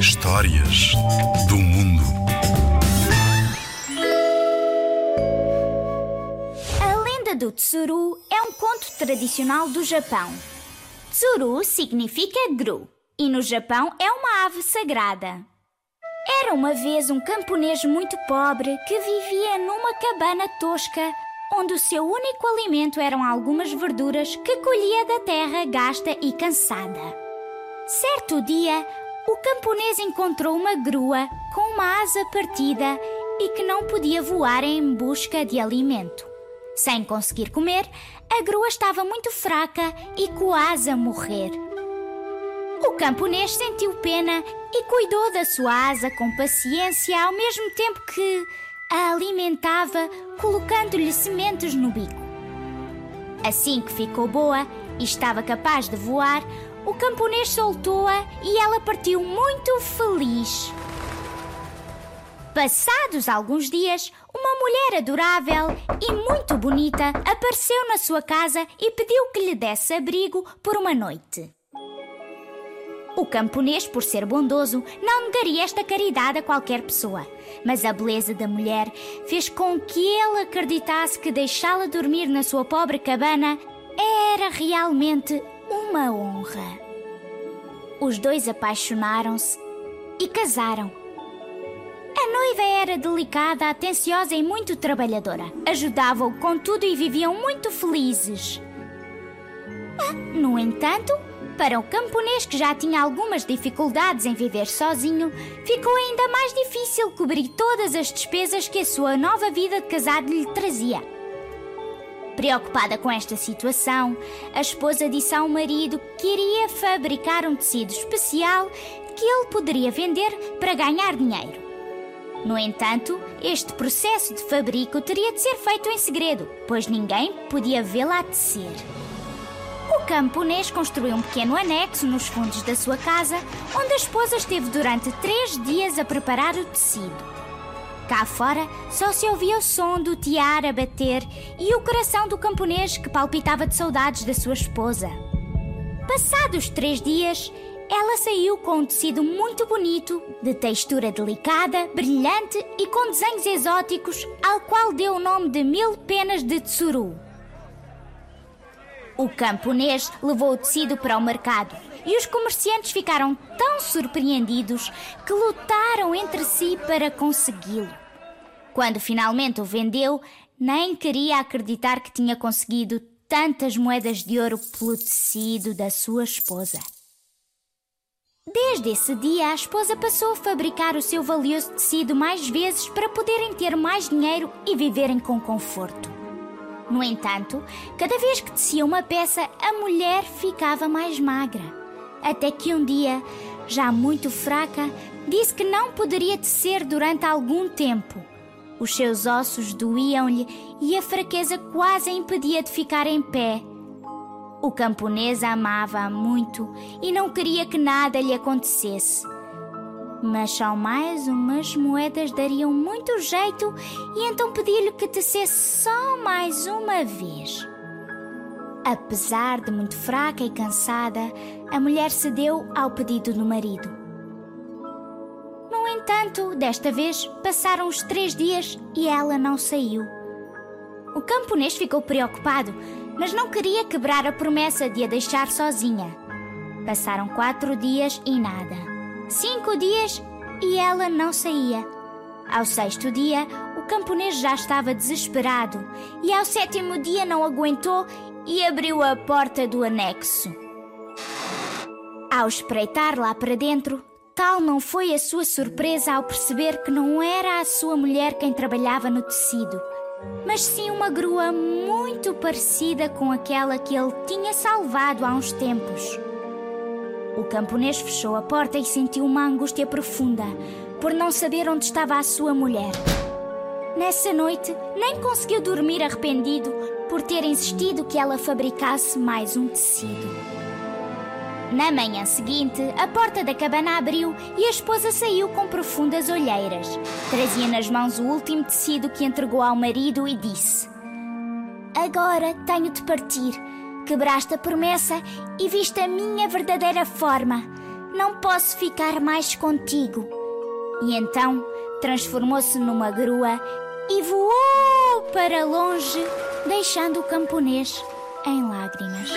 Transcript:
Histórias do mundo. A lenda do Tsuru é um conto tradicional do Japão. Tsuru significa gru e no Japão é uma ave sagrada. Era uma vez um camponês muito pobre que vivia numa cabana tosca onde o seu único alimento eram algumas verduras que colhia da terra gasta e cansada. Certo dia, o camponês encontrou uma grua com uma asa partida e que não podia voar em busca de alimento. Sem conseguir comer, a grua estava muito fraca e quase a morrer. O camponês sentiu pena e cuidou da sua asa com paciência, ao mesmo tempo que a alimentava, colocando-lhe sementes no bico. Assim que ficou boa e estava capaz de voar, o camponês soltou-a e ela partiu muito feliz. Passados alguns dias, uma mulher adorável e muito bonita apareceu na sua casa e pediu que lhe desse abrigo por uma noite. O camponês, por ser bondoso, não negaria esta caridade a qualquer pessoa. Mas a beleza da mulher fez com que ele acreditasse que deixá-la dormir na sua pobre cabana era realmente uma honra. Os dois apaixonaram-se e casaram. A noiva era delicada, atenciosa e muito trabalhadora. Ajudava-o com tudo e viviam muito felizes. No entanto, para o camponês que já tinha algumas dificuldades em viver sozinho, ficou ainda mais difícil cobrir todas as despesas que a sua nova vida de casado lhe trazia. Preocupada com esta situação, a esposa disse ao marido que iria fabricar um tecido especial que ele poderia vender para ganhar dinheiro. No entanto, este processo de fabrico teria de ser feito em segredo, pois ninguém podia vê-la a tecer. O camponês construiu um pequeno anexo nos fundos da sua casa, onde a esposa esteve durante três dias a preparar o tecido. Cá fora só se ouvia o som do tiar a bater e o coração do camponês que palpitava de saudades da sua esposa. Passados três dias, ela saiu com um tecido muito bonito, de textura delicada, brilhante e com desenhos exóticos, ao qual deu o nome de Mil Penas de Tsuru. O camponês levou o tecido para o mercado e os comerciantes ficaram tão surpreendidos que lutaram entre si para consegui-lo. Quando finalmente o vendeu, nem queria acreditar que tinha conseguido tantas moedas de ouro pelo tecido da sua esposa. Desde esse dia, a esposa passou a fabricar o seu valioso tecido mais vezes para poderem ter mais dinheiro e viverem com conforto. No entanto, cada vez que tecia uma peça, a mulher ficava mais magra. Até que um dia, já muito fraca, disse que não poderia tecer durante algum tempo. Os seus ossos doíam-lhe e a fraqueza quase a impedia de ficar em pé. O camponês amava-a muito e não queria que nada lhe acontecesse mas só mais umas moedas dariam muito jeito e então pedi-lhe que tecesse só mais uma vez. Apesar de muito fraca e cansada, a mulher cedeu ao pedido do marido. No entanto, desta vez passaram os três dias e ela não saiu. O camponês ficou preocupado, mas não queria quebrar a promessa de a deixar sozinha. Passaram quatro dias e nada. Cinco dias e ela não saía. Ao sexto dia, o camponês já estava desesperado e ao sétimo dia não aguentou e abriu a porta do anexo. Ao espreitar lá para dentro, tal não foi a sua surpresa ao perceber que não era a sua mulher quem trabalhava no tecido, mas sim uma grua muito parecida com aquela que ele tinha salvado há uns tempos. O camponês fechou a porta e sentiu uma angústia profunda por não saber onde estava a sua mulher. Nessa noite, nem conseguiu dormir arrependido por ter insistido que ela fabricasse mais um tecido. Na manhã seguinte, a porta da cabana abriu e a esposa saiu com profundas olheiras. Trazia nas mãos o último tecido que entregou ao marido e disse: Agora tenho de partir quebraste a promessa e viste a minha verdadeira forma. não posso ficar mais contigo. E então transformou-se numa grua e voou para longe, deixando o camponês em lágrimas.